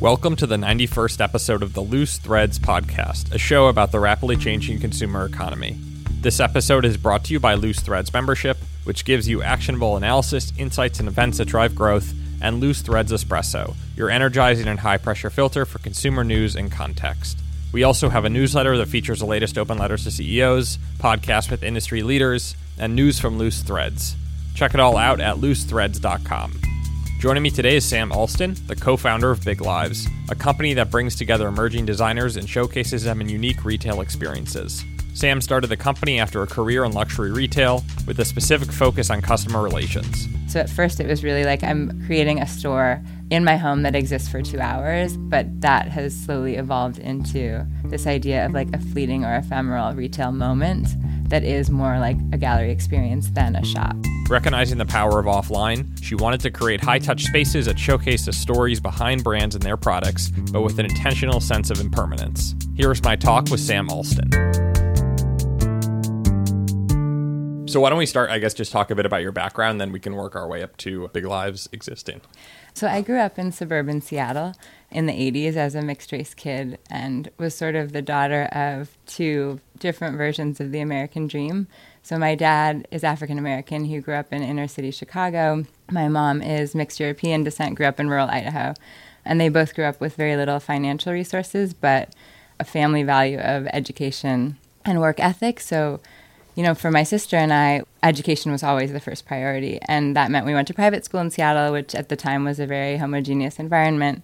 Welcome to the 91st episode of the Loose Threads podcast, a show about the rapidly changing consumer economy. This episode is brought to you by Loose Threads membership, which gives you actionable analysis, insights, and events that drive growth, and Loose Threads Espresso, your energizing and high pressure filter for consumer news and context. We also have a newsletter that features the latest open letters to CEOs, podcasts with industry leaders, and news from Loose Threads. Check it all out at loosethreads.com. Joining me today is Sam Alston, the co founder of Big Lives, a company that brings together emerging designers and showcases them in unique retail experiences. Sam started the company after a career in luxury retail with a specific focus on customer relations. So at first, it was really like I'm creating a store in my home that exists for two hours, but that has slowly evolved into this idea of like a fleeting or ephemeral retail moment that is more like a gallery experience than a shop. Recognizing the power of offline, she wanted to create high touch spaces that showcase the stories behind brands and their products, but with an intentional sense of impermanence. Here's my talk with Sam Alston. So, why don't we start, I guess, just talk a bit about your background, then we can work our way up to Big Lives existing. So, I grew up in suburban Seattle in the 80s as a mixed race kid and was sort of the daughter of two different versions of the American dream. So, my dad is African American. He grew up in inner city Chicago. My mom is mixed European descent, grew up in rural Idaho. And they both grew up with very little financial resources, but a family value of education and work ethic. So, you know, for my sister and I, education was always the first priority. And that meant we went to private school in Seattle, which at the time was a very homogeneous environment.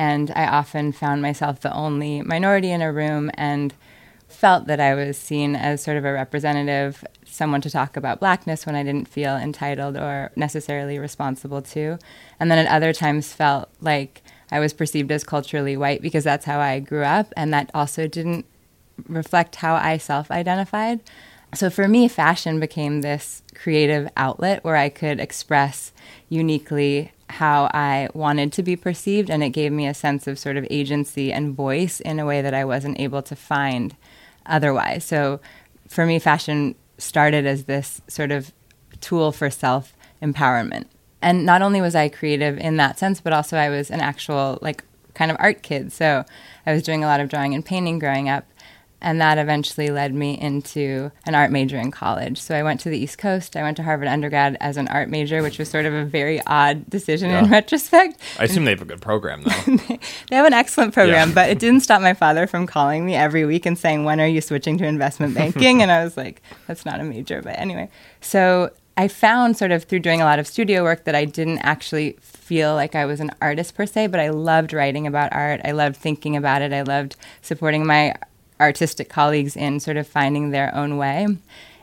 And I often found myself the only minority in a room and felt that I was seen as sort of a representative, someone to talk about blackness when I didn't feel entitled or necessarily responsible to. And then at other times felt like I was perceived as culturally white because that's how I grew up. And that also didn't reflect how I self identified. So for me, fashion became this creative outlet where I could express uniquely how I wanted to be perceived, and it gave me a sense of sort of agency and voice in a way that I wasn't able to find otherwise. So for me, fashion started as this sort of tool for self empowerment. And not only was I creative in that sense, but also I was an actual, like, kind of art kid. So I was doing a lot of drawing and painting growing up. And that eventually led me into an art major in college. So I went to the East Coast. I went to Harvard undergrad as an art major, which was sort of a very odd decision yeah. in retrospect. I assume they have a good program, though. they have an excellent program, yeah. but it didn't stop my father from calling me every week and saying, When are you switching to investment banking? and I was like, That's not a major. But anyway, so I found sort of through doing a lot of studio work that I didn't actually feel like I was an artist per se, but I loved writing about art. I loved thinking about it. I loved supporting my artistic colleagues in sort of finding their own way.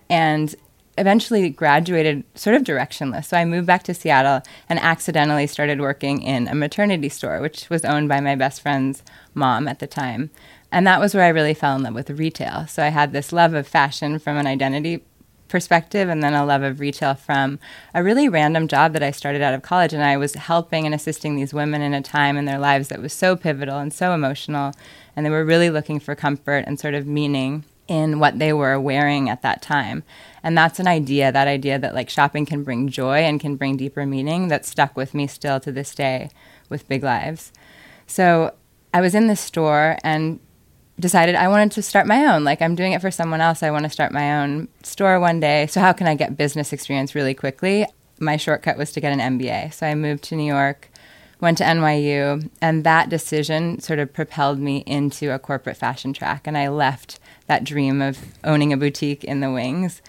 And eventually graduated sort of directionless. So I moved back to Seattle and accidentally started working in a maternity store, which was owned by my best friend's mom at the time. And that was where I really fell in love with retail. So I had this love of fashion from an identity perspective and then a love of retail from a really random job that I started out of college. And I was helping and assisting these women in a time in their lives that was so pivotal and so emotional. And they were really looking for comfort and sort of meaning in what they were wearing at that time. And that's an idea, that idea that like shopping can bring joy and can bring deeper meaning that stuck with me still to this day with Big Lives. So I was in this store and decided I wanted to start my own. Like I'm doing it for someone else. I want to start my own store one day. So how can I get business experience really quickly? My shortcut was to get an MBA. So I moved to New York, went to NYU, and that decision sort of propelled me into a corporate fashion track. And I left that dream of owning a boutique in the wings.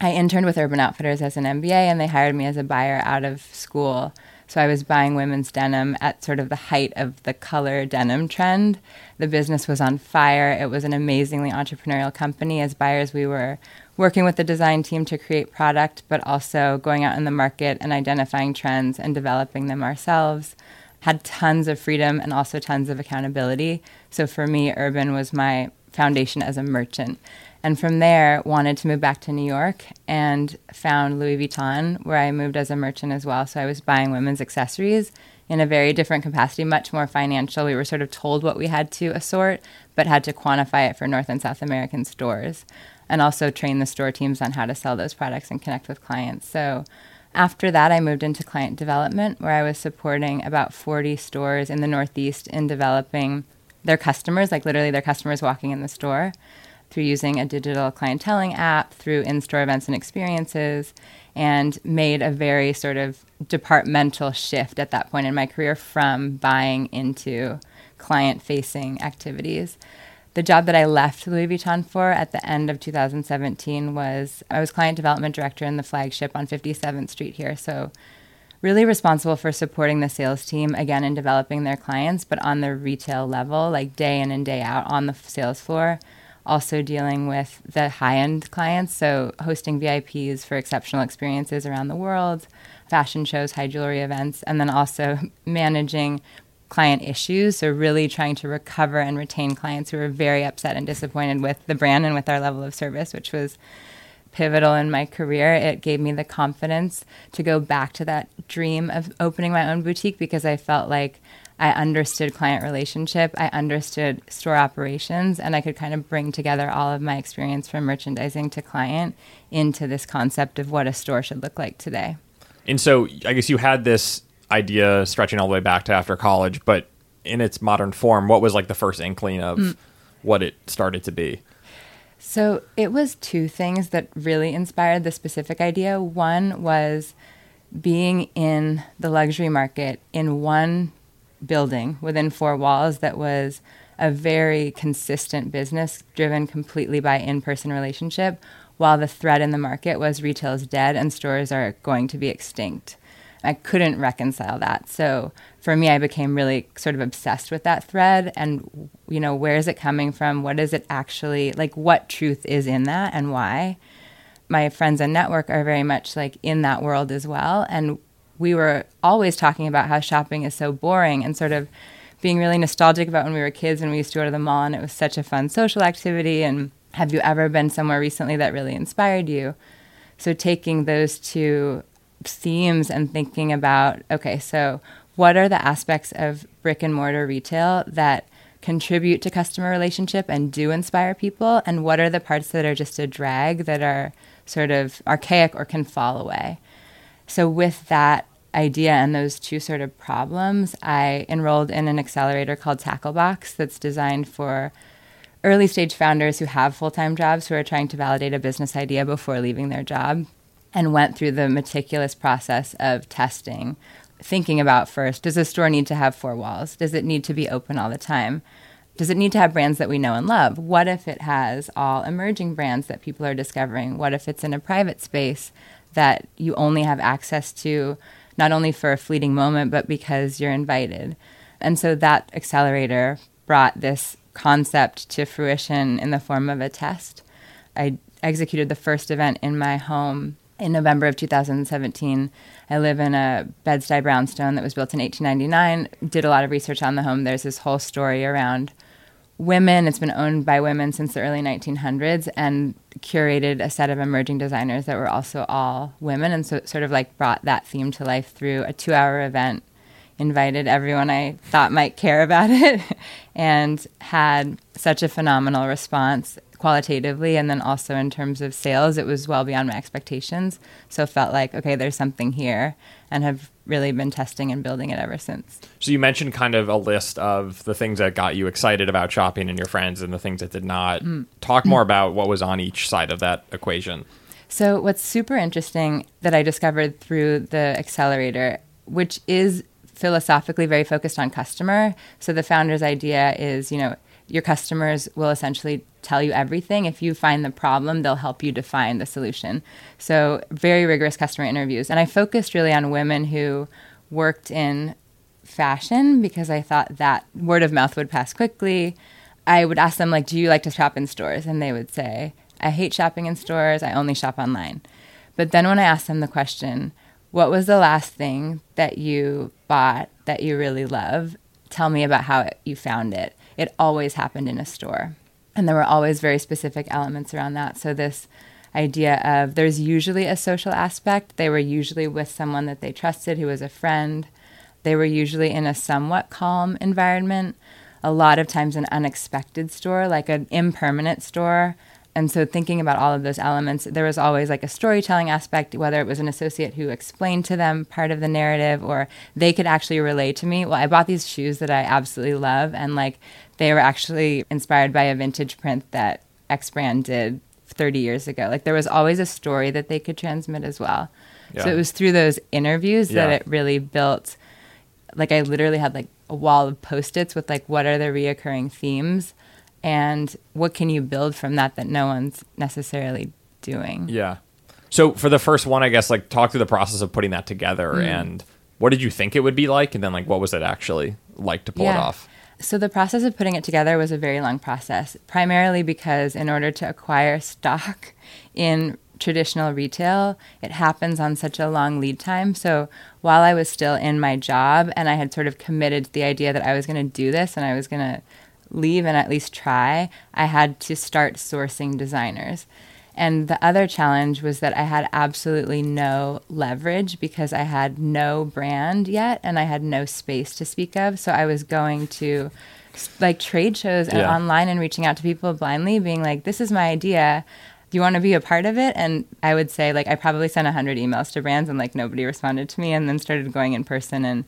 I interned with Urban Outfitters as an MBA, and they hired me as a buyer out of school. So I was buying women's denim at sort of the height of the color denim trend. The business was on fire. It was an amazingly entrepreneurial company. As buyers, we were working with the design team to create product, but also going out in the market and identifying trends and developing them ourselves. Had tons of freedom and also tons of accountability. So for me, Urban was my foundation as a merchant. And from there, wanted to move back to New York and found Louis Vuitton, where I moved as a merchant as well. So I was buying women's accessories in a very different capacity, much more financial. We were sort of told what we had to assort, but had to quantify it for North and South American stores and also train the store teams on how to sell those products and connect with clients. So After that, I moved into client development, where I was supporting about 40 stores in the Northeast in developing their customers, like literally their customers walking in the store, through using a digital clienteling app, through in store events and experiences, and made a very sort of departmental shift at that point in my career from buying into client facing activities. The job that I left Louis Vuitton for at the end of 2017 was I was client development director in the flagship on 57th Street here. So, really responsible for supporting the sales team again in developing their clients, but on the retail level, like day in and day out on the sales floor. Also, dealing with the high end clients, so hosting VIPs for exceptional experiences around the world, fashion shows, high jewelry events, and then also managing client issues. So, really trying to recover and retain clients who are very upset and disappointed with the brand and with our level of service, which was pivotal in my career. It gave me the confidence to go back to that dream of opening my own boutique because I felt like I understood client relationship, I understood store operations, and I could kind of bring together all of my experience from merchandising to client into this concept of what a store should look like today. And so I guess you had this idea stretching all the way back to after college, but in its modern form, what was like the first inkling of mm. what it started to be? So it was two things that really inspired the specific idea. One was being in the luxury market in one building within four walls that was a very consistent business driven completely by in person relationship, while the threat in the market was retail is dead and stores are going to be extinct. I couldn't reconcile that. So for me, I became really sort of obsessed with that thread and, you know, where is it coming from? What is it actually like? What truth is in that and why? My friends and network are very much like in that world as well. And we were always talking about how shopping is so boring and sort of being really nostalgic about when we were kids and we used to go to the mall and it was such a fun social activity. And have you ever been somewhere recently that really inspired you? So taking those two themes and thinking about okay, so what are the aspects of brick and mortar retail that contribute to customer relationship and do inspire people, and what are the parts that are just a drag that are sort of archaic or can fall away? So, with that idea and those two sort of problems, I enrolled in an accelerator called Tacklebox that's designed for early stage founders who have full time jobs who are trying to validate a business idea before leaving their job and went through the meticulous process of testing, thinking about first does a store need to have four walls? Does it need to be open all the time? Does it need to have brands that we know and love? What if it has all emerging brands that people are discovering? What if it's in a private space that you only have access to, not only for a fleeting moment, but because you're invited? And so that accelerator brought this concept to fruition in the form of a test. I executed the first event in my home in November of 2017. I live in a Bed-Stuy brownstone that was built in 1899. Did a lot of research on the home. There's this whole story around women. It's been owned by women since the early 1900s and curated a set of emerging designers that were also all women and so sort of like brought that theme to life through a 2-hour event. Invited everyone I thought might care about it and had such a phenomenal response qualitatively and then also in terms of sales it was well beyond my expectations so felt like okay there's something here and have really been testing and building it ever since. So you mentioned kind of a list of the things that got you excited about shopping and your friends and the things that did not. Mm. talk more about what was on each side of that equation. So what's super interesting that i discovered through the accelerator which is philosophically very focused on customer. So the founder's idea is you know your customers will essentially tell you everything. If you find the problem, they'll help you define the solution. So, very rigorous customer interviews. And I focused really on women who worked in fashion because I thought that word of mouth would pass quickly. I would ask them like, "Do you like to shop in stores?" And they would say, "I hate shopping in stores. I only shop online." But then when I asked them the question, "What was the last thing that you bought that you really love? Tell me about how it, you found it." It always happened in a store. And there were always very specific elements around that. So, this idea of there's usually a social aspect. They were usually with someone that they trusted who was a friend. They were usually in a somewhat calm environment. A lot of times, an unexpected store, like an impermanent store, And so, thinking about all of those elements, there was always like a storytelling aspect, whether it was an associate who explained to them part of the narrative or they could actually relate to me. Well, I bought these shoes that I absolutely love, and like they were actually inspired by a vintage print that X brand did 30 years ago. Like there was always a story that they could transmit as well. Yeah. So it was through those interviews yeah. that it really built. Like I literally had like a wall of post-its with like what are the reoccurring themes and what can you build from that that no one's necessarily doing. Yeah. So for the first one, I guess like talk through the process of putting that together mm. and what did you think it would be like and then like what was it actually like to pull yeah. it off? So the process of putting it together was a very long process, primarily because in order to acquire stock in traditional retail, it happens on such a long lead time. So while I was still in my job and I had sort of committed to the idea that I was going to do this and I was going to leave and at least try, I had to start sourcing designers. And the other challenge was that I had absolutely no leverage because I had no brand yet and I had no space to speak of. So I was going to like trade shows and yeah. online and reaching out to people blindly, being like, this is my idea. Do you want to be a part of it? And I would say, like, I probably sent 100 emails to brands and like nobody responded to me and then started going in person and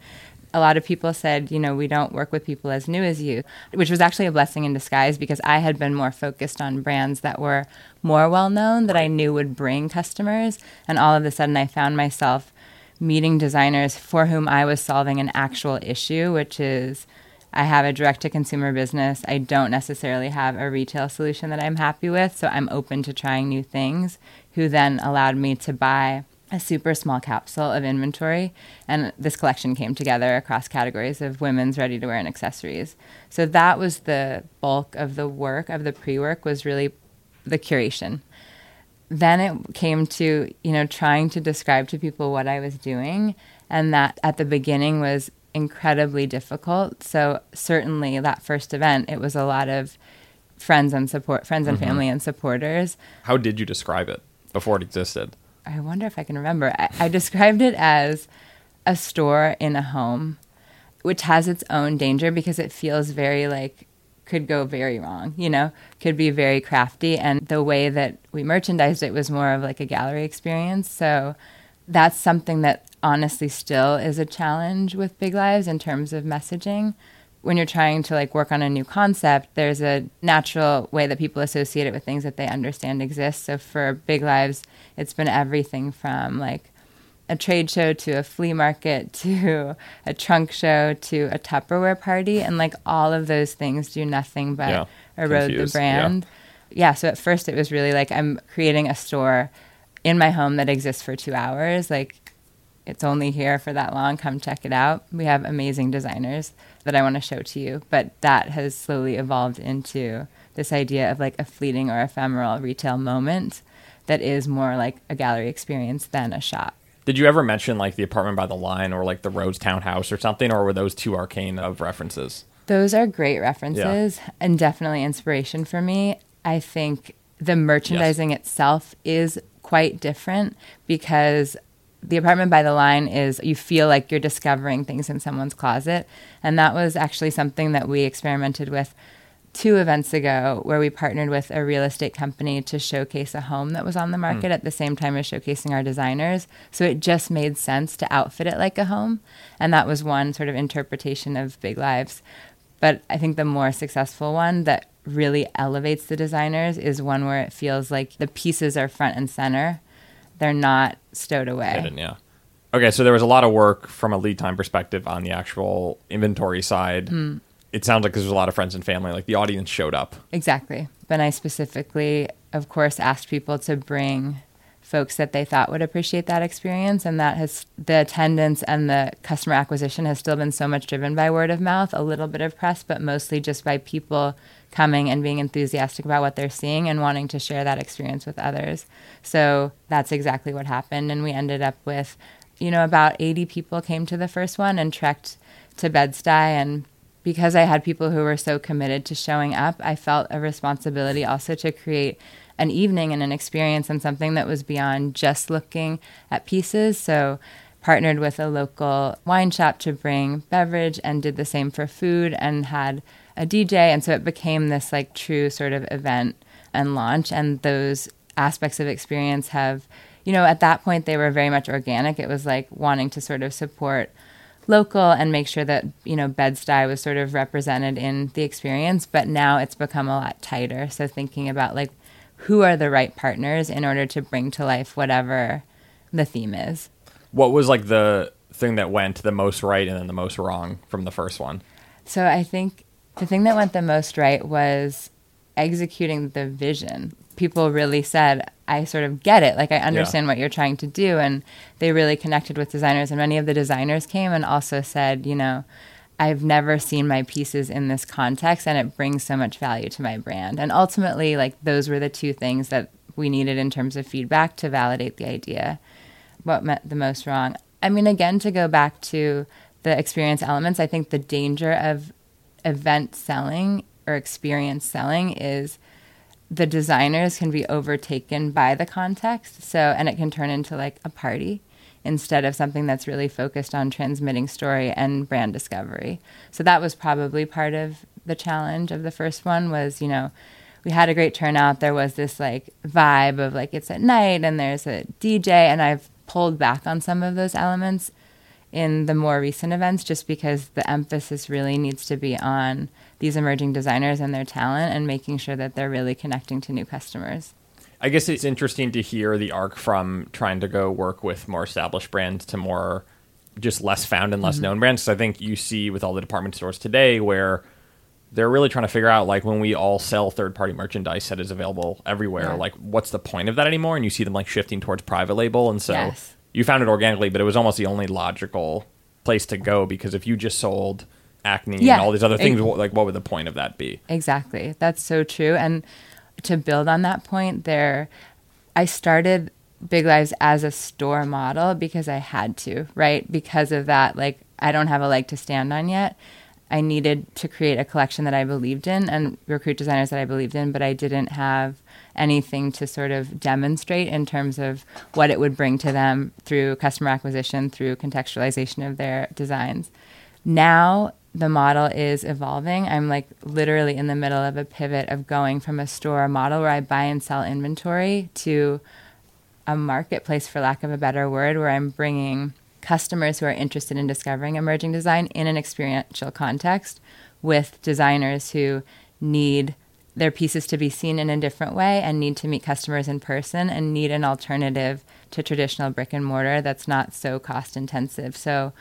a lot of people said, you know, we don't work with people as new as you, which was actually a blessing in disguise because I had been more focused on brands that were more well known that I knew would bring customers. And all of a sudden, I found myself meeting designers for whom I was solving an actual issue, which is I have a direct to consumer business. I don't necessarily have a retail solution that I'm happy with. So I'm open to trying new things, who then allowed me to buy a super small capsule of inventory and this collection came together across categories of women's ready to wear and accessories. So that was the bulk of the work of the pre-work was really the curation. Then it came to you know trying to describe to people what i was doing and that at the beginning was incredibly difficult. So certainly that first event it was a lot of friends and support friends and mm-hmm. family and supporters. How did you describe it before it existed I wonder if I can remember. I, I described it as a store in a home, which has its own danger because it feels very like could go very wrong, you know, could be very crafty. And the way that we merchandised it was more of like a gallery experience. So that's something that honestly still is a challenge with Big Lives in terms of messaging when you're trying to like work on a new concept, there's a natural way that people associate it with things that they understand exist. So for Big Lives, it's been everything from like a trade show to a flea market to a trunk show to a Tupperware party, and like all of those things do nothing but yeah, erode confused. the brand. Yeah. yeah. So at first, it was really like I'm creating a store in my home that exists for two hours. Like it's only here for that long. Come check it out. We have amazing designers that I want to show to you. But that has slowly evolved into this idea of like a fleeting or ephemeral retail moment that is more like a gallery experience than a shop. Did you ever mention like the apartment by the line or like the Rhodes Townhouse or something, or were those too arcane of references? Those are great references yeah. and definitely inspiration for me. I think the merchandising yes. itself is quite different because the apartment by the line is you feel like you're discovering things in someone's closet. And that was actually something that we experimented with two events ago where we partnered with a real estate company to showcase a home that was on the hmm. market mm. at the same time as showcasing our designers. So it just made sense to outfit it like a home. And that was one sort of interpretation of Big Lives. But I think the more successful one that really elevates the designers is one where it feels like the pieces are front and center they're not stowed away. Hidden, yeah. Okay, so there was a lot of work from a lead time perspective on the actual inventory side. Mm. It sounds like there's a lot of friends and family. Like the audience showed up. Exactly. But I specifically, of course, asked people to bring folks that they thought would appreciate that experience and that has the attendance and the customer acquisition has still been so much driven by word of mouth a little bit of press but mostly just by people coming and being enthusiastic about what they're seeing and wanting to share that experience with others. So that's exactly what happened. And we ended up with, you know, about 80 people came to the first one and trekked to Bed-Stuy. And because I had people who were so committed to showing up, I felt a responsibility also to create an evening and an experience and something that was beyond just looking at pieces. So partnered with a local wine shop to bring beverage and did the same for food and had a DJ, and so it became this like true sort of event and launch. And those aspects of experience have, you know, at that point they were very much organic. It was like wanting to sort of support local and make sure that you know Bed-Stuy was sort of represented in the experience. But now it's become a lot tighter. So thinking about like who are the right partners in order to bring to life whatever the theme is. What was like the thing that went the most right and then the most wrong from the first one? So I think the thing that went the most right was executing the vision. People really said, I sort of get it. Like, I understand yeah. what you're trying to do. And they really connected with designers. And many of the designers came and also said, you know, I've never seen my pieces in this context and it brings so much value to my brand. And ultimately, like, those were the two things that we needed in terms of feedback to validate the idea. What went the most wrong? I mean, again, to go back to the experience elements, I think the danger of event selling or experience selling is the designers can be overtaken by the context. So, and it can turn into like a party instead of something that's really focused on transmitting story and brand discovery. So that was probably part of the challenge of the first one was, you know, we had a great turnout. There was this like vibe of like it's at night and there's a DJ and I've pulled back on some of those elements in the more recent events just because the emphasis really needs to be on these emerging designers and their talent and making sure that they're really connecting to new customers. I guess it's interesting to hear the arc from trying to go work with more established brands to more just less found and less mm-hmm. known brands. I think you see with all the department stores today where they're really trying to figure out like when we all sell third party merchandise that is available everywhere, yeah. like what's the point of that anymore? And you see them like shifting towards private label. And so yes you found it organically, but it was almost the only logical place to go because if you just sold acne yeah, and all these other things, it, like what would the point of that be? Exactly. That's so true. And to build on that point, there, I started Big Lives as a store model because I had to, right? Because of that, like I don't have a leg to stand on yet. I needed to create a collection that I believed in and recruit designers that I believed in, but I didn't have anything to sort of demonstrate in terms of what it would bring to them through customer acquisition, through contextualization of their designs. Now the model is evolving. I'm like literally in the middle of a pivot of going from a store model where I buy and sell inventory to a marketplace, for lack of a better word, where I'm bringing customers who are interested in discovering emerging design in an experiential context with designers who need their pieces to be seen in a different way and need to meet customers in person and need an alternative to traditional brick and mortar that's not so cost intensive. So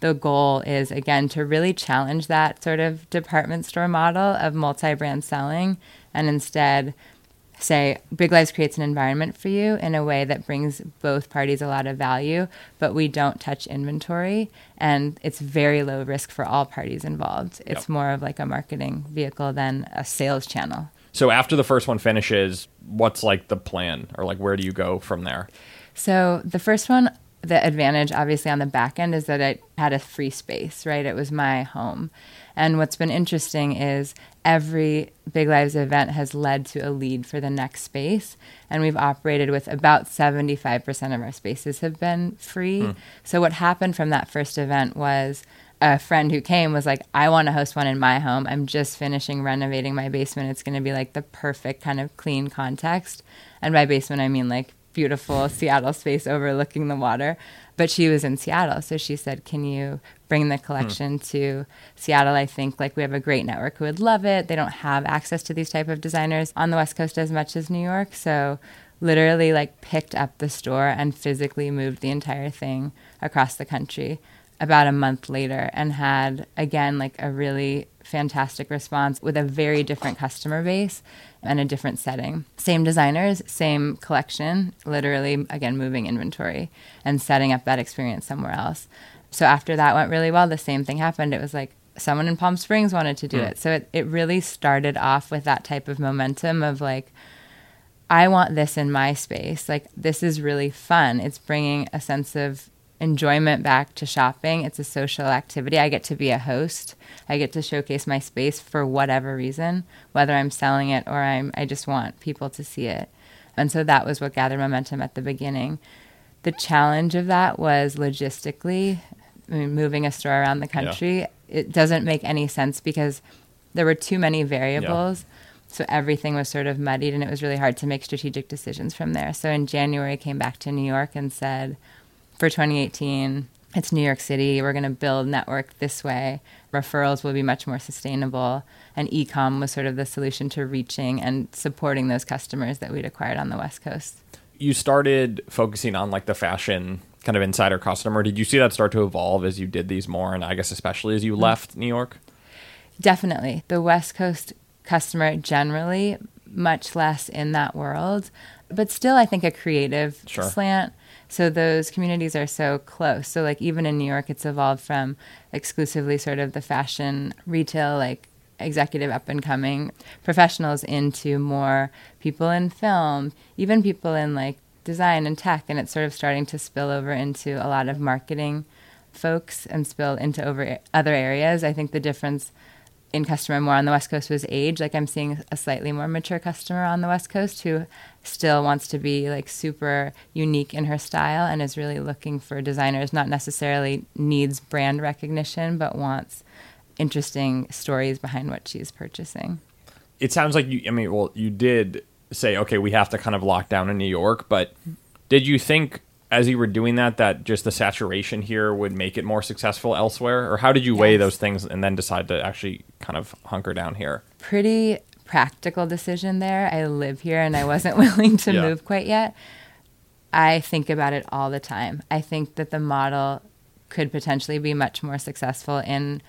the goal is again to really challenge that sort of department store model of multi-brand selling and instead say Big Lives creates an environment for you in a way that brings both parties a lot of value, but we don't touch inventory and it's very low risk for all parties involved. It's yep. more of like a marketing vehicle than a sales channel. So after the first one finishes, what's like the plan or like where do you go from there? So the first one the advantage obviously on the back end is that it had a free space, right? It was my home. And what's been interesting is every Big Lives event has led to a lead for the next space. And we've operated with about 75% of our spaces have been free. Hmm. So what happened from that first event was a friend who came was like, I want to host one in my home. I'm just finishing renovating my basement. It's going to be like the perfect kind of clean context. And by basement, I mean like beautiful Seattle space overlooking the water. But she was in Seattle, so she said, "Can you bring the collection hmm. to Seattle?" I think like we have a great network who would love it. They don't have access to these type of designers on the West Coast as much as New York, so literally like picked up the store and physically moved the entire thing across the country about a month later and had again like a really fantastic response with a very different customer base and a different setting. Same designers, same collection, literally, again, moving inventory and setting up that experience somewhere else. So after that went really well, the same thing happened. It was like someone in Palm Springs wanted to do mm. it. So it, it really started off with that type of momentum of like, I want this in my space. Like, this is really fun. It's bringing a sense of enjoyment back to shopping. It's a social activity. I get to be a host. I get to showcase my space for whatever reason, whether I'm selling it or I'm I just want people to see it. And so that was what gathered momentum at the beginning. The challenge of that was logistically I mean, moving a store around the country. Yeah. It doesn't make any sense because there were too many variables. Yeah. So everything was sort of muddied and it was really hard to make strategic decisions from there. So in January, I came back to New York and said, for 2018, it's New York City. We're going to build network this way. Referrals will be much more sustainable. And ecom was sort of the solution to reaching and supporting those customers that we'd acquired on the West Coast. You started focusing on like the fashion kind of insider customer. Did you see that start to evolve as you did these more? And I guess especially as you mm-hmm. left New York? Definitely. The West Coast customer generally, much less in that world, but still, I think a creative sure. slant. So those communities are so close. So like even in New York, it's evolved from exclusively sort of the fashion retail, like executive up and coming professionals into more people in film, even people in like design and tech, and it's sort of starting to spill over into a lot of marketing folks and spill into over other areas. I think the difference in customer more on the West Coast was age. Like I'm seeing a slightly more mature customer on the West Coast who still wants to be like super unique in her style and is really looking for designers, not necessarily needs brand recognition, but wants interesting stories behind what she's purchasing. It sounds like you, I mean, well, you did say, okay, we have to kind of lock down in New York, but did you think as you were doing that that just the saturation here would make it more successful elsewhere? Or how did you yes. weigh those things and then decide to actually kind of hunker down here? Pretty practical decision there. I live here and i wasn't willing to yeah. move quite yet. I think about it all the time. I think that the model could potentially be much more successful in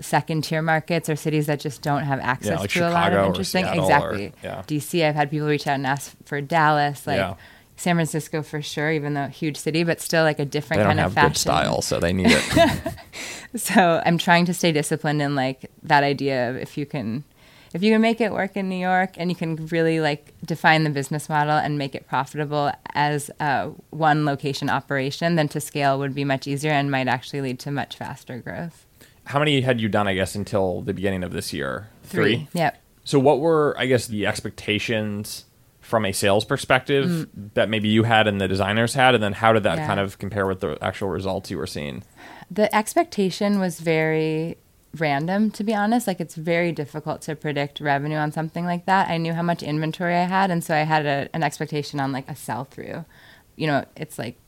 second tier markets or cities that just don't have access yeah, like to Chicago a lot of interesting exactly or, yeah. dc i've had people reach out and ask for dallas like San Francisco for sure, even though a huge city, but still like a different they kind of fashion. Good style, so they need it. so I'm trying to stay disciplined in like that idea of if you can, if you can make it work in New York and you can really like define the business model and make it profitable as a one location operation, then to scale would be much easier and might actually lead to much faster growth. How many had you done? I guess until the beginning of this year. Three. Three? Yep. So what were I guess the expectations? From a sales perspective mm. that maybe you had and the designers had and then how did that yeah. kind of compare with the actual results you were seeing the expectation was very random to be honest like it's very difficult to predict revenue on something like that i knew how much inventory i had and so i had a, an expectation on like a sell through you know it's like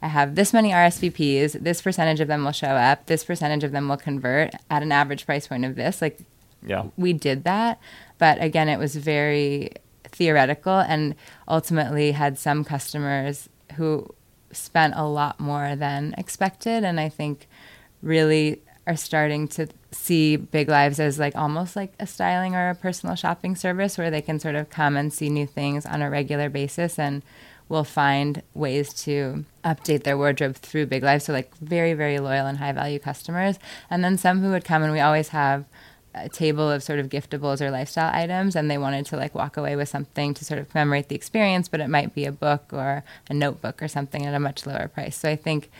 I have this many RSVPs, this percentage of them will show up, this percentage of them will convert at an average price point of this. Like, yeah, we did that. But again, it was very theoretical and ultimately had some customers who spent a lot more than expected and I think really are starting to see Big Lives as like almost like a styling or a personal shopping service where they can sort of come and see new things on a regular basis and will find ways to update their wardrobe through Big Lives. So like very, very loyal and high value customers. And then some who would come and we always have a table of sort of giftables or lifestyle items and they wanted to like walk away with something to sort of commemorate the experience but it might be a book or a notebook or something at a much lower price so i think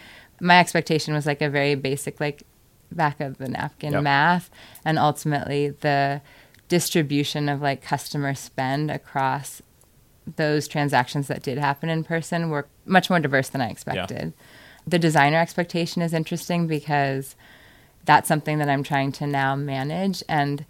my expectation was like a very basic like back of the napkin yep. math and ultimately the distribution of like customer spend across those transactions that did happen in person were much more diverse than i expected yeah. the designer expectation is interesting because that's something that I'm trying to now manage. And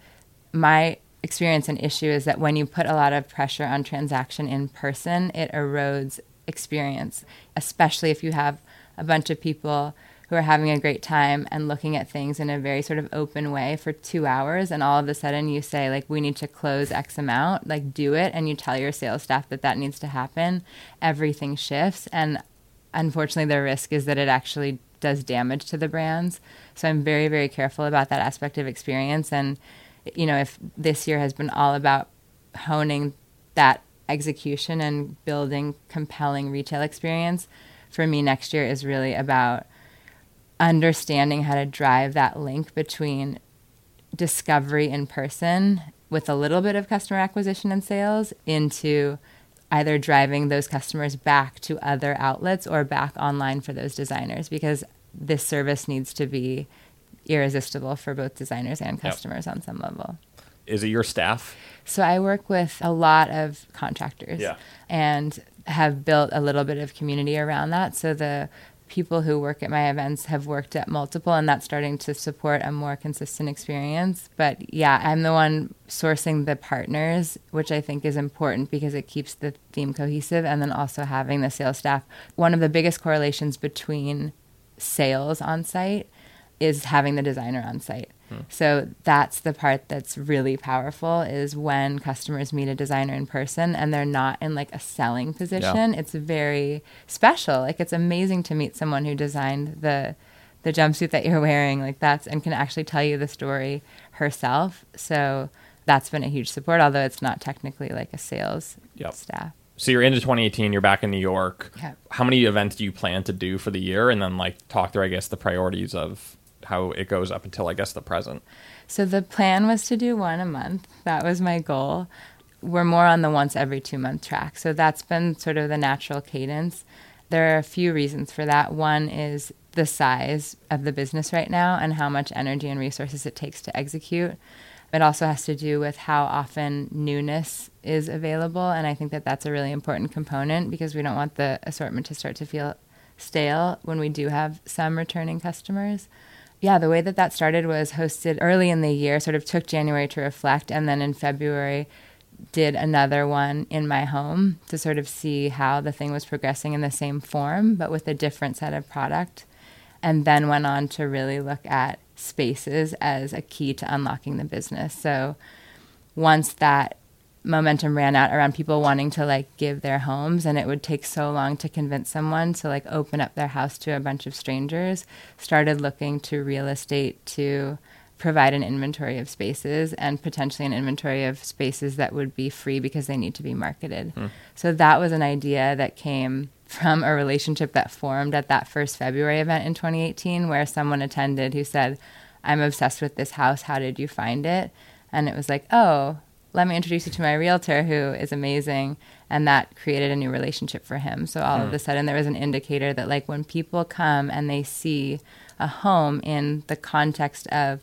my experience and issue is that when you put a lot of pressure on transaction in person, it erodes experience, especially if you have a bunch of people who are having a great time and looking at things in a very sort of open way for two hours. And all of a sudden you say like we need to close x amount like do it. And you tell your sales staff that that needs to happen. Everything shifts. And unfortunately the risk is that it actually does damage to the brands. So I'm very, very careful about that aspect of experience. And, you know, if this year has been all about honing that execution and building compelling retail experience, for me, next year is really about understanding how to drive that link between discovery in person with a little bit of customer acquisition and sales into either driving those customers back to other outlets or back online for those designers because this service needs to be irresistible for both designers and customers yep. on some level. Is it your staff? So I work with a lot of contractors yeah. and have built a little bit of community around that. So the people who work at my events have worked at multiple, and that's starting to support a more consistent experience. But yeah, I'm the one sourcing the partners, which I think is important because it keeps the theme cohesive, and then also having the sales staff. One of the biggest correlations between sales on site is having the designer on site. Hmm. So that's the part that's really powerful is when customers meet a designer in person and they're not in like a selling position. Yeah. It's very special. Like it's amazing to meet someone who designed the the jumpsuit that you're wearing like that's and can actually tell you the story herself. So that's been a huge support although it's not technically like a sales yep. staff. So you're into 2018, you're back in New York. Yeah. How many events do you plan to do for the year and then like talk through I guess the priorities of how it goes up until I guess the present. So the plan was to do one a month. That was my goal. We're more on the once every two month track. So that's been sort of the natural cadence. There are a few reasons for that. One is the size of the business right now and how much energy and resources it takes to execute. It also has to do with how often newness is available. And I think that that's a really important component because we don't want the assortment to start to feel stale when we do have some returning customers yeah, the way that that started was hosted early in the year, sort of took January to reflect, and then in February did another one in my home to sort of see how the thing was progressing in the same form, but with a different set of product. And then went on to really look at spaces as a key to unlocking the business. So once that momentum ran out around people wanting to like give their homes and it would take so long to convince someone to like open up their house to a bunch of strangers started looking to real estate to provide an inventory of spaces and potentially an inventory of spaces that would be free because they need to be marketed. Hmm. so that was an idea that came from a relationship that formed at that first february event in 2018 where someone attended who said i'm obsessed with this house. How did you find it? And it was like oh let me introduce you to my realtor who is amazing and that created a new relationship for him so all mm. of hmm. a sudden there was an indicator that like when people come and they see a home in the context of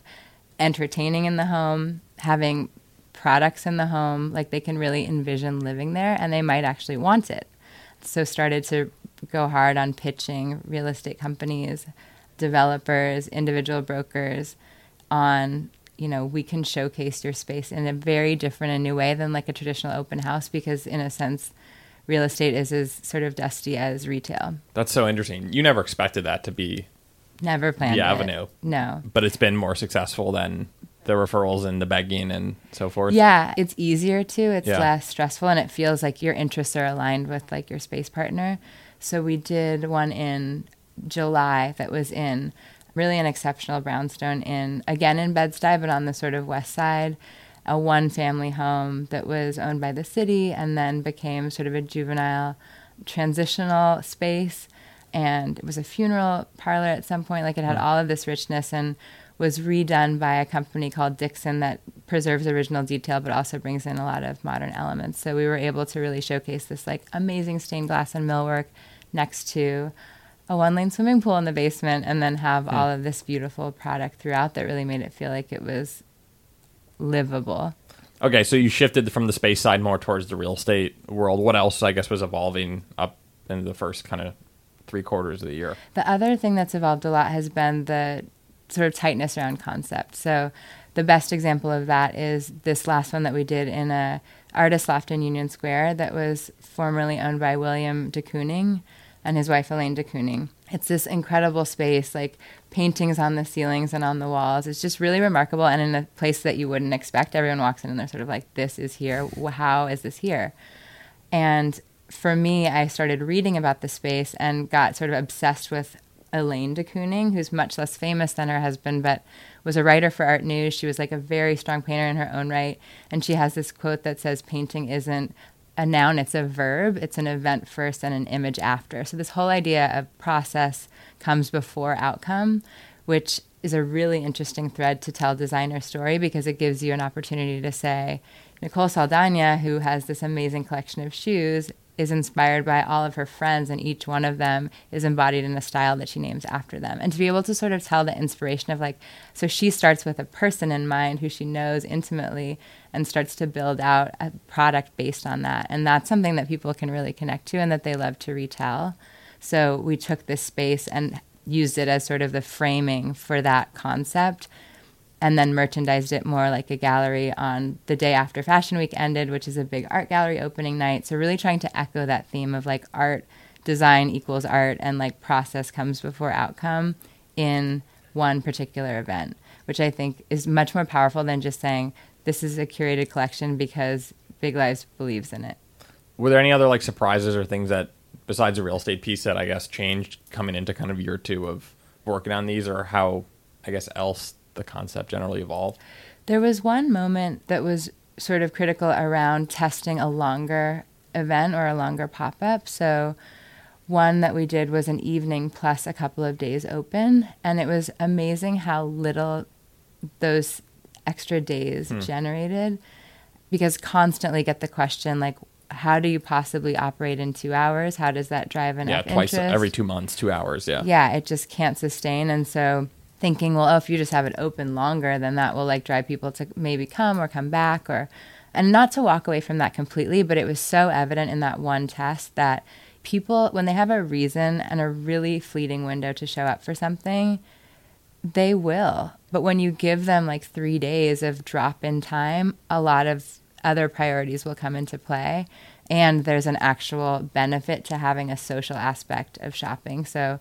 entertaining in the home having products in the home like they can really envision living there and they might actually want it so started to go hard on pitching real estate companies developers individual brokers on you know, we can showcase your space in a very different and new way than like a traditional open house because in a sense real estate is as sort of dusty as retail. That's so interesting. You never expected that to be never planned the avenue. No. But it's been more successful than the referrals and the begging and so forth. Yeah, it's easier to. It's yeah. less stressful and it feels like your interests are aligned with like your space partner. So we did one in July that was in really an exceptional brownstone in again in Bed-Stuy, but on the sort of west side, a one family home that was owned by the city and then became sort of a juvenile transitional space. And it was a funeral parlor at some point. Like it had all of this richness and was redone by a company called Dixon that preserves original detail but also brings in a lot of modern elements. So we were able to really showcase this like amazing stained glass and millwork next to a one lane swimming pool in the basement and then have mm. all of this beautiful product throughout that really made it feel like it was livable. Okay, so you shifted from the space side more towards the real estate world. What else, I guess, was evolving up in the first kind of three quarters of the year? The other thing that's evolved a lot has been the sort of tightness around concept. So the best example of that is this last one that we did in a artist loft in Union Square that was formerly owned by Willem de Kooning and his wife Elaine de Kooning. It's this incredible space, like paintings on the ceilings and on the walls. It's just really remarkable and in a place that you wouldn't expect. Everyone walks in and they're sort of like, this is here. How is this here? And for me, I started reading about the space and got sort of obsessed with Elaine de Kooning, who's much less famous than her husband, but was a writer for Art News. She was like a very strong painter in her own right. And she has this quote that says, Painting isn't a noun, it's a verb. It's an event first and an image after. So this whole idea of process comes before outcome, which is a really interesting thread to tell designer story because it gives you an opportunity to say, Nicole Saldana, who has this amazing collection of shoes, is inspired by all of her friends, and each one of them is embodied in a style that she names after them. And to be able to sort of tell the inspiration of like, so she starts with a person in mind who she knows intimately and starts to build out a product based on that. And that's something that people can really connect to and that they love to retell. So we took this space and used it as sort of the framing for that concept and then merchandised it more like a gallery on the day after Fashion Week ended, which is a big art gallery opening night. So really trying to echo that theme of like art design equals art and like process comes before outcome in one particular event, which I think is much more powerful than just saying this is a curated collection because Big Lives believes in it. Were there any other like surprises or things that besides the real estate piece that I guess changed coming into kind of year two of working on these or how I guess else the concept generally evolved? There was one moment that was sort of critical around testing a longer event or a longer pop up. So one that we did was an evening plus a couple of days open, and it was amazing how little those extra days hmm. generated because constantly get the question like how do you possibly operate in two hours how does that drive enough yeah twice interest? every two months two hours yeah yeah it just can't sustain and so thinking well oh, if you just have it open longer then that will like drive people to maybe come or come back or and not to walk away from that completely but it was so evident in that one test that people, when they have a reason and a really fleeting window to show up for something, they will. But when you give them like three days of drop in time, a lot of other priorities will come into play. And there's an actual benefit to having a social aspect of shopping. So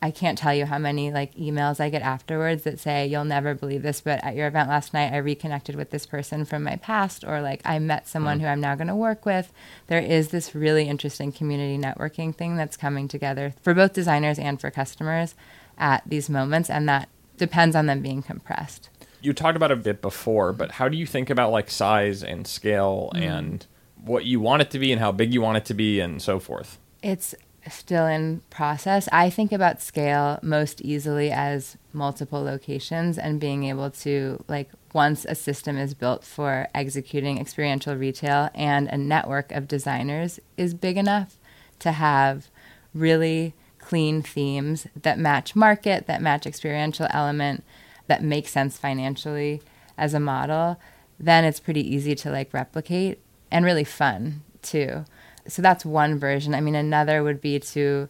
I can't tell you how many like emails I get afterwards that say, You'll never believe this, but at your event last night, I reconnected with this person from my past, or like I met someone mm. who I'm now going to work with. There is this really interesting community networking thing that's coming together for both designers and for customers at these moments, and that depends on them being compressed. You talked about a bit before, but how do you think about like size and scale mm. and what you want it to be and how big you want it to be and so forth? It's still in process. I think about scale most easily as multiple locations and being able to like once a system is built for executing experiential retail and a network of designers is big enough to have really clean themes that match market, that match experiential element, that make sense financially as a model, then it's pretty easy to like replicate and really fun too so that's one version. I mean, another would be to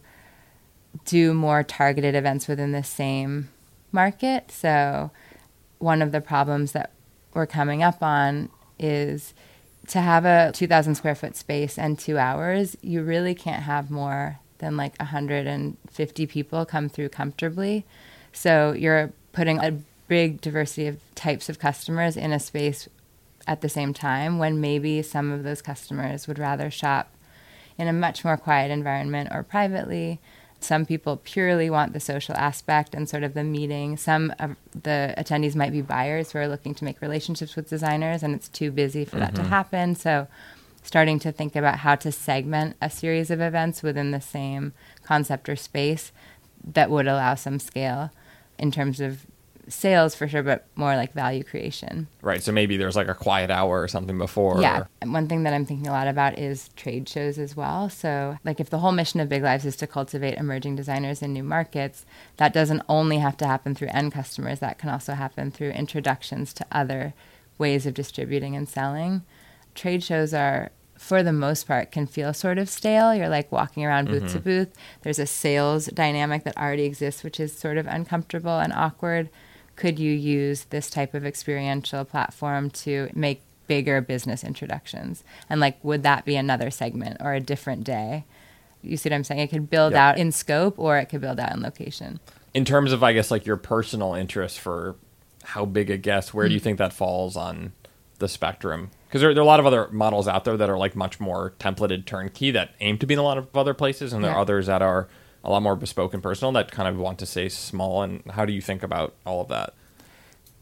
do more targeted events within the same market. So one of the problems that we're coming up on is to have a 2000 square foot space and 2 hours, you really can't have more than like 150 people come through comfortably. So you're putting a big diversity of types of customers in a space at the same time when maybe some of those customers would rather shop in a much more quiet environment or privately. Some people purely want the social aspect and sort of the meeting. Some of the attendees might be buyers who are looking to make relationships with designers, and it's too busy for mm-hmm. that to mm-hmm. happen. So, starting to think about how to segment a series of events within the same concept or space that would allow some scale in terms of sales for sure, but more like value creation. Right. So maybe there's like a quiet hour or something before. Yeah. Or... One thing that I'm thinking a lot about is trade shows as well. So, like, if the whole mission of Big Lives is to cultivate emerging designers in new markets, that doesn't only have to happen through end customers, that can also happen through introductions to other ways of distributing and selling. Trade shows are for the most part can feel sort of stale. You're like walking around booth mm-hmm. to booth. There's a sales dynamic that already exists, which is sort of uncomfortable and awkward could you use this type of experiential platform to make bigger business introductions? And like, would that be another segment or a different day? You see what I'm saying? It could build yep. out in scope or it could build out in location. In terms of, I guess, like your personal interest for how big a guess where mm-hmm. do you mm. think that falls on the spectrum? Because there, there, are a lot of other models out there that are like much more templated turnkey that aim to be in a lot of other places, and there yeah. are others that are a lot more bespoke and personal that kind of want to stay small. And how do you think about all of that?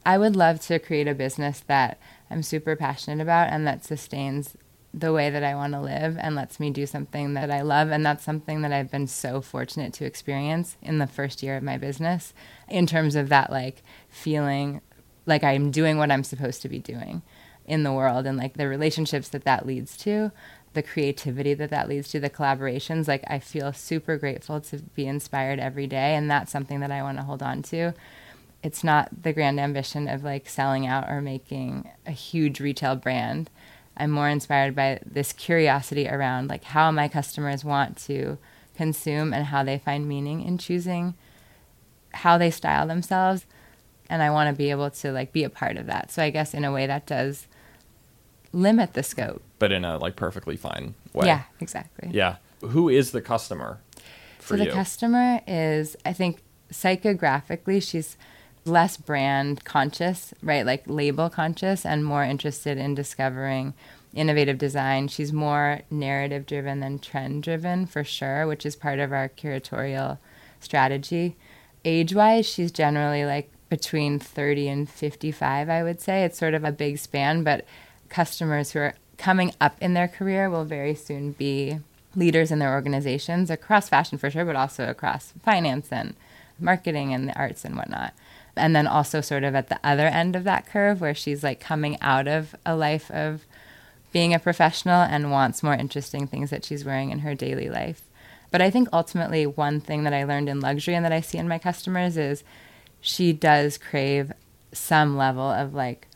I would love to create a business that I'm super passionate about and that sustains the way that I want to live and lets me do something that I love. And that's something that I've been so fortunate to experience in the first year of my business in terms of that, like, feeling like I'm doing what I'm supposed to be doing in the world and like the relationships that that leads to the creativity that that leads to, the collaborations. Like, I feel super grateful to be inspired every day, and that's something that I want to hold on to. It's not the grand ambition of like selling out or making a huge retail brand. I'm more inspired by this curiosity around like how my customers want to consume and how they find meaning in choosing how they style themselves and I want to be able to like be a part of that. So I guess in a way that does limit the scope. But in a like perfectly fine way. Yeah, exactly. Yeah. Who is the customer so the you? customer is I think psychographically she's less brand conscious, right? Like label conscious and more interested in discovering innovative design. She's more narrative driven than trend driven for sure, which is part of our curatorial strategy. Age wise, she's generally like between 30 and 55, I would say. It's sort of a big span, but customers who are coming up in their career will very soon be leaders in their organizations across fashion for sure, but also across finance and marketing and the arts and whatnot. And then also sort of at the other end of that curve where she's like coming out of a life of being a professional and wants more interesting things that she's wearing in her daily life. But I think ultimately one thing that I learned in luxury and that I see in my customers is she does crave some level of like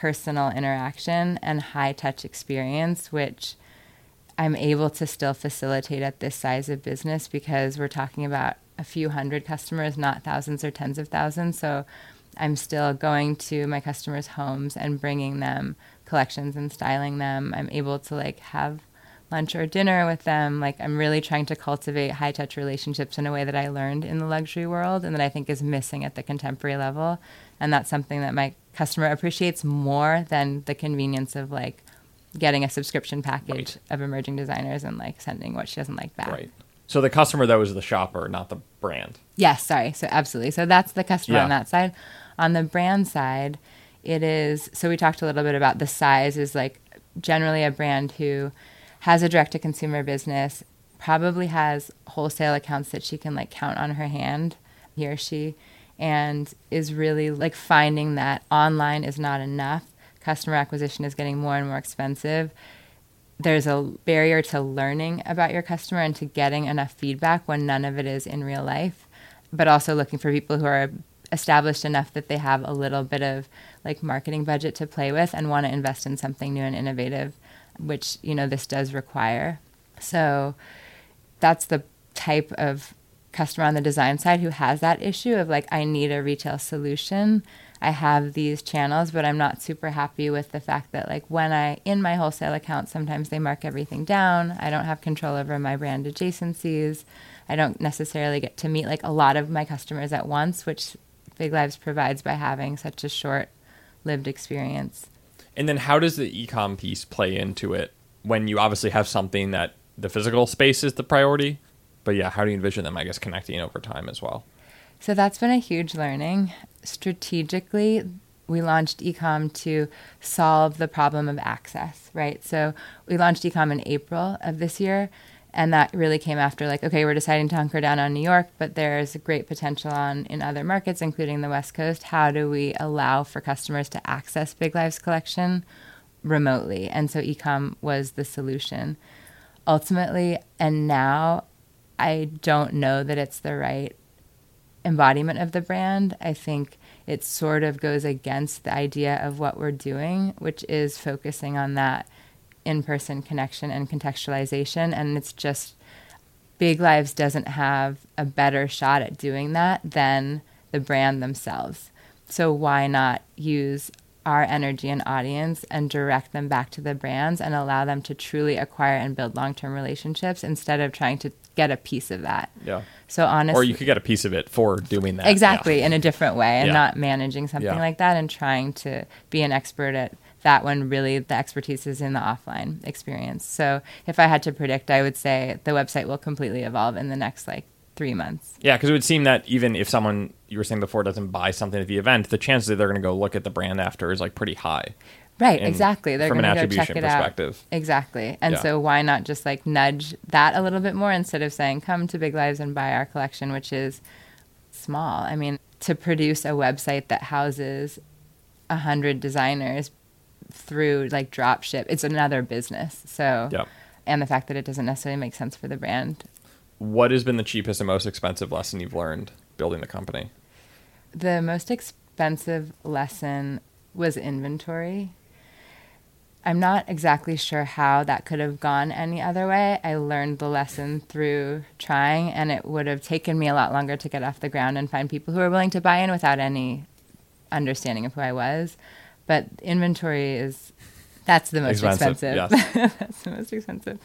personal interaction and high touch experience, which I'm able to still facilitate at this size of business because we're talking about a few hundred customers, not thousands or tens of thousands. So I'm still going to my customers' homes and bringing them collections and styling them. I'm able to like have lunch or dinner with them. Like I'm really trying to cultivate high touch relationships in a way that I learned in the luxury world and that I think is missing at the contemporary level. And that's something that my customer appreciates more than the convenience of like getting a subscription package right. of emerging designers and like sending what she doesn't like back. Right. So the customer though is the shopper, not the brand. Yes, sorry. So absolutely. So that's the customer yeah. on that side. On the brand side, it is so we talked a little bit about the size is like generally a brand who has a direct to consumer business, probably has wholesale accounts that she can like count on her hand, he or she, and is really like finding that online is not enough. Customer acquisition is getting more and more expensive. There's a barrier to learning about your customer and to getting enough feedback when none of it is in real life, but also looking for people who are established enough that they have a little bit of like marketing budget to play with and want to invest in something new and innovative which you know this does require. So that's the type of customer on the design side who has that issue of like I need a retail solution. I have these channels, but I'm not super happy with the fact that like when I in my wholesale account sometimes they mark everything down. I don't have control over my brand adjacencies. I don't necessarily get to meet like a lot of my customers at once, which Big Lives provides by having such a short lived experience. And then how does the ecom piece play into it when you obviously have something that the physical space is the priority? But yeah, how do you envision them, I guess, connecting over time as well? So that's been a huge learning. Strategically, we launched ecom to solve the problem of access, right? So we launched ecom in April of this year and that really came after like okay we're deciding to hunker down on new york but there's great potential on in other markets including the west coast how do we allow for customers to access big lives collection remotely and so ecom was the solution ultimately and now i don't know that it's the right embodiment of the brand i think it sort of goes against the idea of what we're doing which is focusing on that in person connection and contextualization. And it's just Big Lives doesn't have a better shot at doing that than the brand themselves. So why not use our energy and audience and direct them back to the brands and allow them to truly acquire and build long term relationships instead of trying to get a piece of that. Yeah. So honestly, or you could get a piece of it for doing that. Exactly, yeah. in a different way and yeah. not managing something yeah. like that and trying to be an expert at that one really the expertise is in the offline experience. So if I had to predict, I would say the website will completely evolve in the next like three months. Yeah, because it would seem that even if someone you were saying before doesn't buy something at the event, the chances that they're going to go look at the brand after is like pretty high. Right, exactly. They're going to go check it out. Exactly. And yeah. so why not just like nudge that a little bit more instead of saying come to Big Lives and buy our collection, which is small. I mean, to produce a website that houses a hundred designers through like drop ship. It's another business. So, yeah. and the fact that it doesn't necessarily make sense for the brand. What has been the cheapest and most expensive lesson you've learned building the company? The most expensive lesson was inventory. I'm not exactly sure how that could have gone any other way. I learned the lesson through trying, and it would have taken me a lot longer to get off the ground and find people who are willing to buy in without any understanding of who I was. But inventory is that's the most expensive. expensive. Yes. that's the most expensive.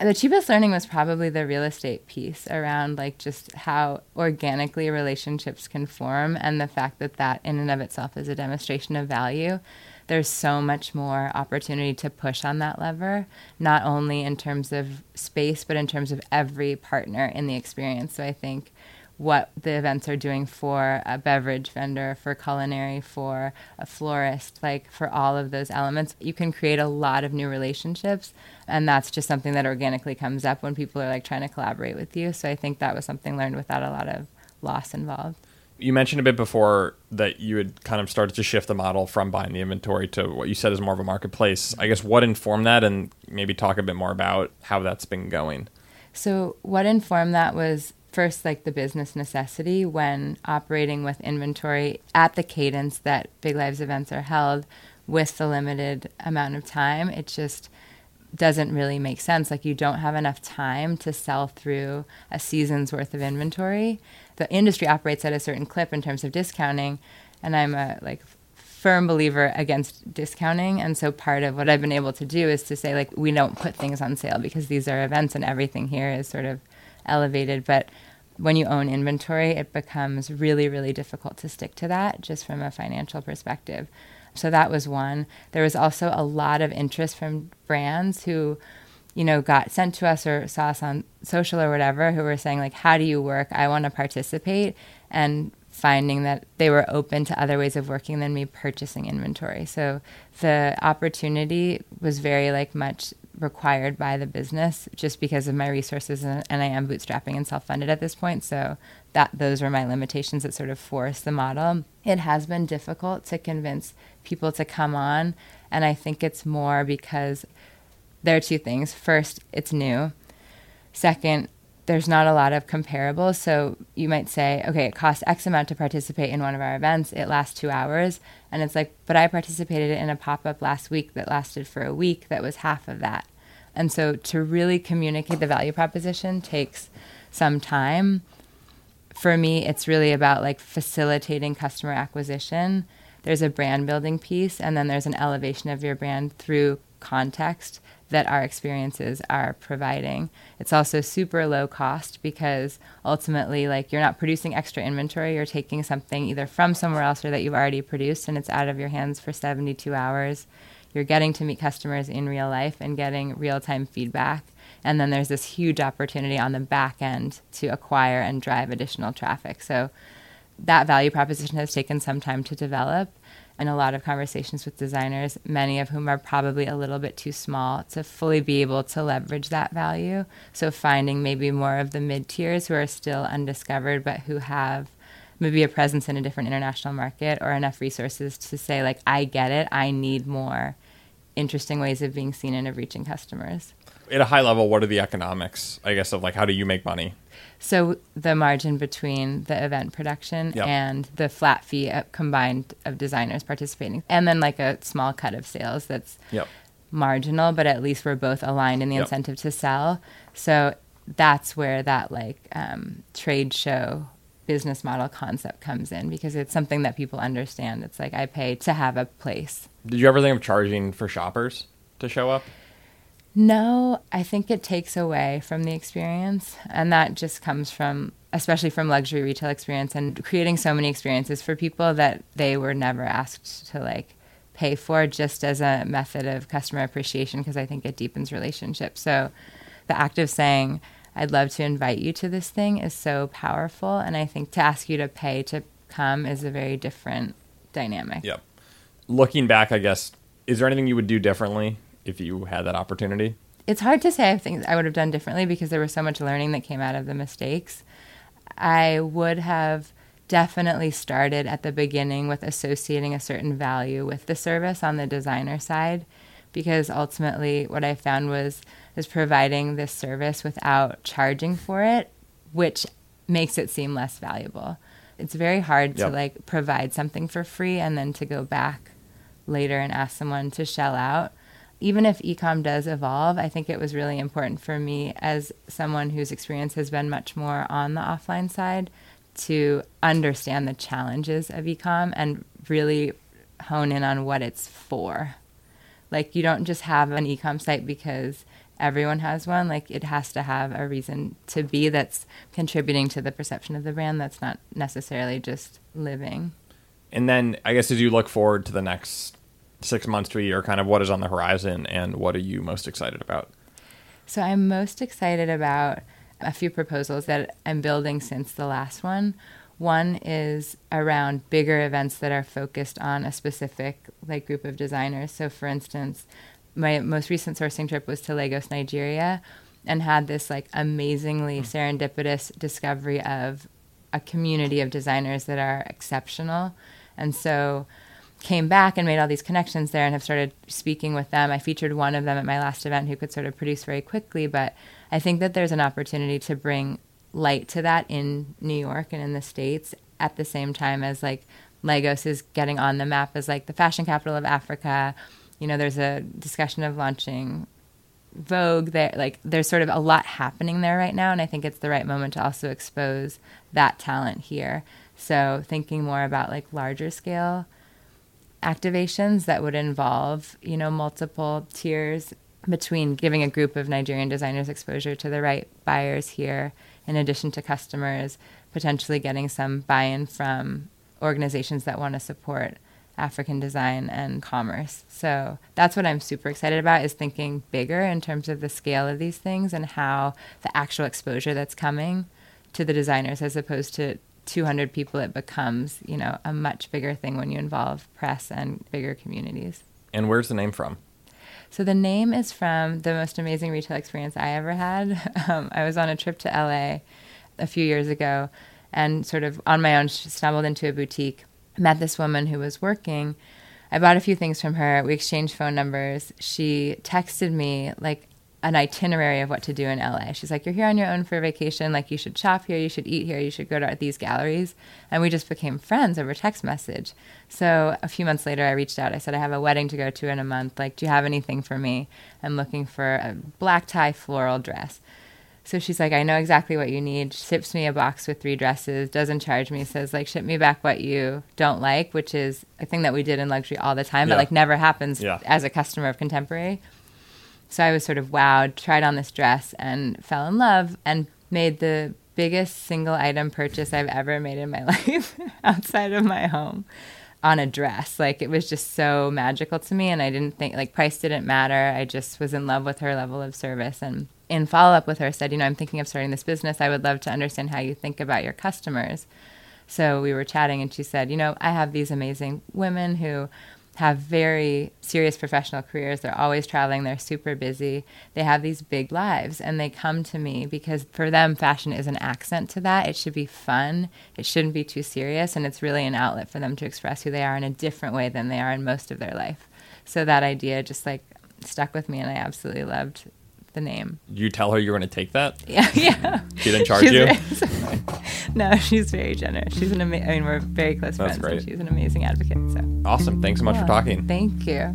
The cheapest learning was probably the real estate piece around like just how organically relationships can form and the fact that that in and of itself is a demonstration of value there's so much more opportunity to push on that lever, not only in terms of space, but in terms of every partner in the experience. So I think what the events are doing for a beverage vendor, for culinary, for a florist, like for all of those elements, you can create a lot of new relationships. And that's just something that organically comes up when people are like trying to collaborate with you. So I think that was something learned without a lot of loss involved you mentioned a bit before that you had kind of started to shift the model from buying the inventory to what you said is more of a marketplace. I guess what informed that, and maybe talk a bit more about how that's been going. So, what informed that was first like the business necessity when operating with inventory at the cadence that Big Lives events are held with the limited amount of time. It just doesn't really make sense. Like, you don't have enough time to sell through a season's worth of inventory the industry operates at a certain clip in terms of discounting, and I'm a like firm believer against discounting and so part of what i've been able to do is to say like we don't put things on sale because these are events and everything here is sort of elevated but when you own inventory it becomes really really difficult to stick to that just from a financial perspective. So that was one. There was also a lot of interest from brands who you know, got sent to us or saw us on social or whatever who were saying, like, how do you work? I want to participate. And finding that they were open to other ways of working than me purchasing inventory. So the opportunity was very, like, much required by the business just because of my resources and, and I am bootstrapping and self-funded at this point so that those were my limitations that sort of forced the model it has been difficult to convince people to come on and I think it's more because there are two things. First, it's new. Second, there's not a lot of comparables. So you might say, okay, it costs X amount to participate in one of our events. It lasts two hours. And it's like, but I participated in a pop up last week that lasted for a week that was half of that. And so to really communicate the value proposition takes some time. For me, it's really about like facilitating customer acquisition. There's a brand building piece, and then there's an elevation of your brand through context that our experiences are providing. It's also super low cost because ultimately, like, you're not producing extra inventory, you're taking something either from somewhere else or that you've already produced and it's out of your hands for 72 hours. You're getting to meet customers in real life and getting real time feedback. And then there's this huge opportunity on the back end to acquire and drive additional traffic. So that value proposition has taken some time to develop and a lot of conversations with designers, many of whom are probably a little bit too small to fully be able to leverage that value. So finding maybe more of the mid tiers who are still undiscovered but who have maybe a presence in a different international market or enough resources to say like I get it, I need more interesting ways of being seen and of reaching customers. At a high level, what are the economics, I guess, of like how do you make money? So the margin between the event production yep. and the flat fee combined of designers participating, and then like a small cut of sales that's yep. marginal, but at least we're both aligned in the yep. incentive to sell. So that's where that like um, trade show business model concept comes in because it's something that people understand. It's like I pay to have a place. Did you ever think of charging for shoppers to show up? No, I think it takes away from the experience. And that just comes from, especially from luxury retail experience and creating so many experiences for people that they were never asked to like pay for just as a method of customer appreciation because I think it deepens relationships. So the act of saying, I'd love to invite you to this thing is so powerful. And I think to ask you to pay to come is a very different dynamic. Yep. Looking back, I guess, is there anything you would do differently if you had that opportunity? It's hard to say I think I would have done differently because there was so much learning that came out of the mistakes. I would have definitely started at the beginning with associating a certain value with the service on the designer side because ultimately what I found was is providing this service without charging for it, which makes it seem less valuable. It's very hard yep. to like provide something for free and then to go back later and ask someone to shell out even if ecom does evolve, I think it was really important for me as someone whose experience has been much more on the offline side to understand the challenges of ecom and really hone in on what it's for. Like you don't just have an ecom site because everyone has one. Like it has to have a reason to be that's contributing to the perception of the brand that's not necessarily just living. And then I guess as you look forward to the next six months to a year, kind of what is on the horizon and what are you most excited about? So I'm most excited about a few proposals that I'm building since the last one. One is around bigger events that are focused on a specific like group of designers. So for instance, my most recent sourcing trip was to Lagos, Nigeria, and had this like amazingly hmm. serendipitous discovery of a community of designers that are exceptional. And so came back and made all these connections there and have started speaking with them. I featured one of them at my last event who could sort of produce very quickly, but I think that there's an opportunity to bring light to that in New York and in the States at the same time as like Lagos is getting on the map as like the fashion capital of Africa. You know, there's a discussion of launching Vogue there like there's sort of a lot happening there right now and I think it's the right moment to also expose that talent here. So thinking more about like larger scale activations that would involve, you know, multiple tiers between giving a group of Nigerian designers exposure to the right buyers here, in addition to customers, potentially getting some buy in from organizations that want to support African design and commerce. So that's what I'm super excited about is thinking bigger in terms of the scale of these things and how the actual exposure that's coming to the designers as opposed to 200 people, it becomes, you know, a much bigger thing when you involve press and bigger communities. And where's the name from? So the name is from the most amazing retail experience I ever had. Um, I was on a trip to LA a few years ago and sort of on my own stumbled into a boutique, met this woman who was working. I bought a few things from her. We exchanged phone numbers. She texted me like an itinerary of what to do in LA. She's like, You're here on your own for a vacation. Like, you should shop here, you should eat here, you should go to these galleries. And we just became friends over text message. So a few months later, I reached out. I said, I have a wedding to go to in a month. Like, do you have anything for me? I'm looking for a black tie floral dress. So she's like, I know exactly what you need. Ships me a box with three dresses, doesn't charge me, says, like, ship me back what you don't like, which is a thing that we did in luxury all the time, yeah. but like never happens yeah. as a customer of contemporary. So I was sort of wowed, tried on this dress and fell in love and made the biggest single item purchase I've ever made in my life outside of my home on a dress. Like it was just so magical to me and I didn't think like price didn't matter. I just was in love with her level of service and in follow up with her said, you know, I'm thinking of starting this business. I would love to understand how you think about your customers. So we were chatting and she said, you know, I have these amazing women who have very serious professional careers. They're always traveling, they're super busy. They have these big lives, and they come to me because for them, fashion is an accent to that. It should be fun, it shouldn't be too serious, and it's really an outlet for them to express who they are in a different way than they are in most of their life. So that idea just like stuck with me, and I absolutely loved the name. You tell her you're going to take that? Yeah, yeah. She didn't charge you? Very, no, she's very generous. She's an amazing, I mean, we're very close That's friends. Great. she's an amazing advocate. So Awesome. Thanks so much yeah, for talking. Thank you.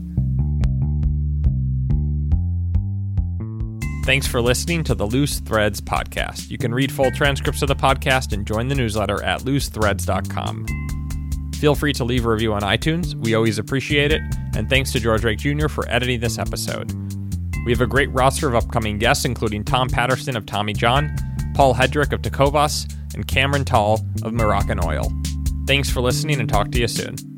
Thanks for listening to the Loose Threads podcast. You can read full transcripts of the podcast and join the newsletter at loosethreads.com. Feel free to leave a review on iTunes. We always appreciate it. And thanks to George Drake Jr. for editing this episode. We have a great roster of upcoming guests, including Tom Patterson of Tommy John, Paul Hedrick of Tecovas, and Carmen Tal of Moroccan Oil. Thanks for listening and talk to you soon.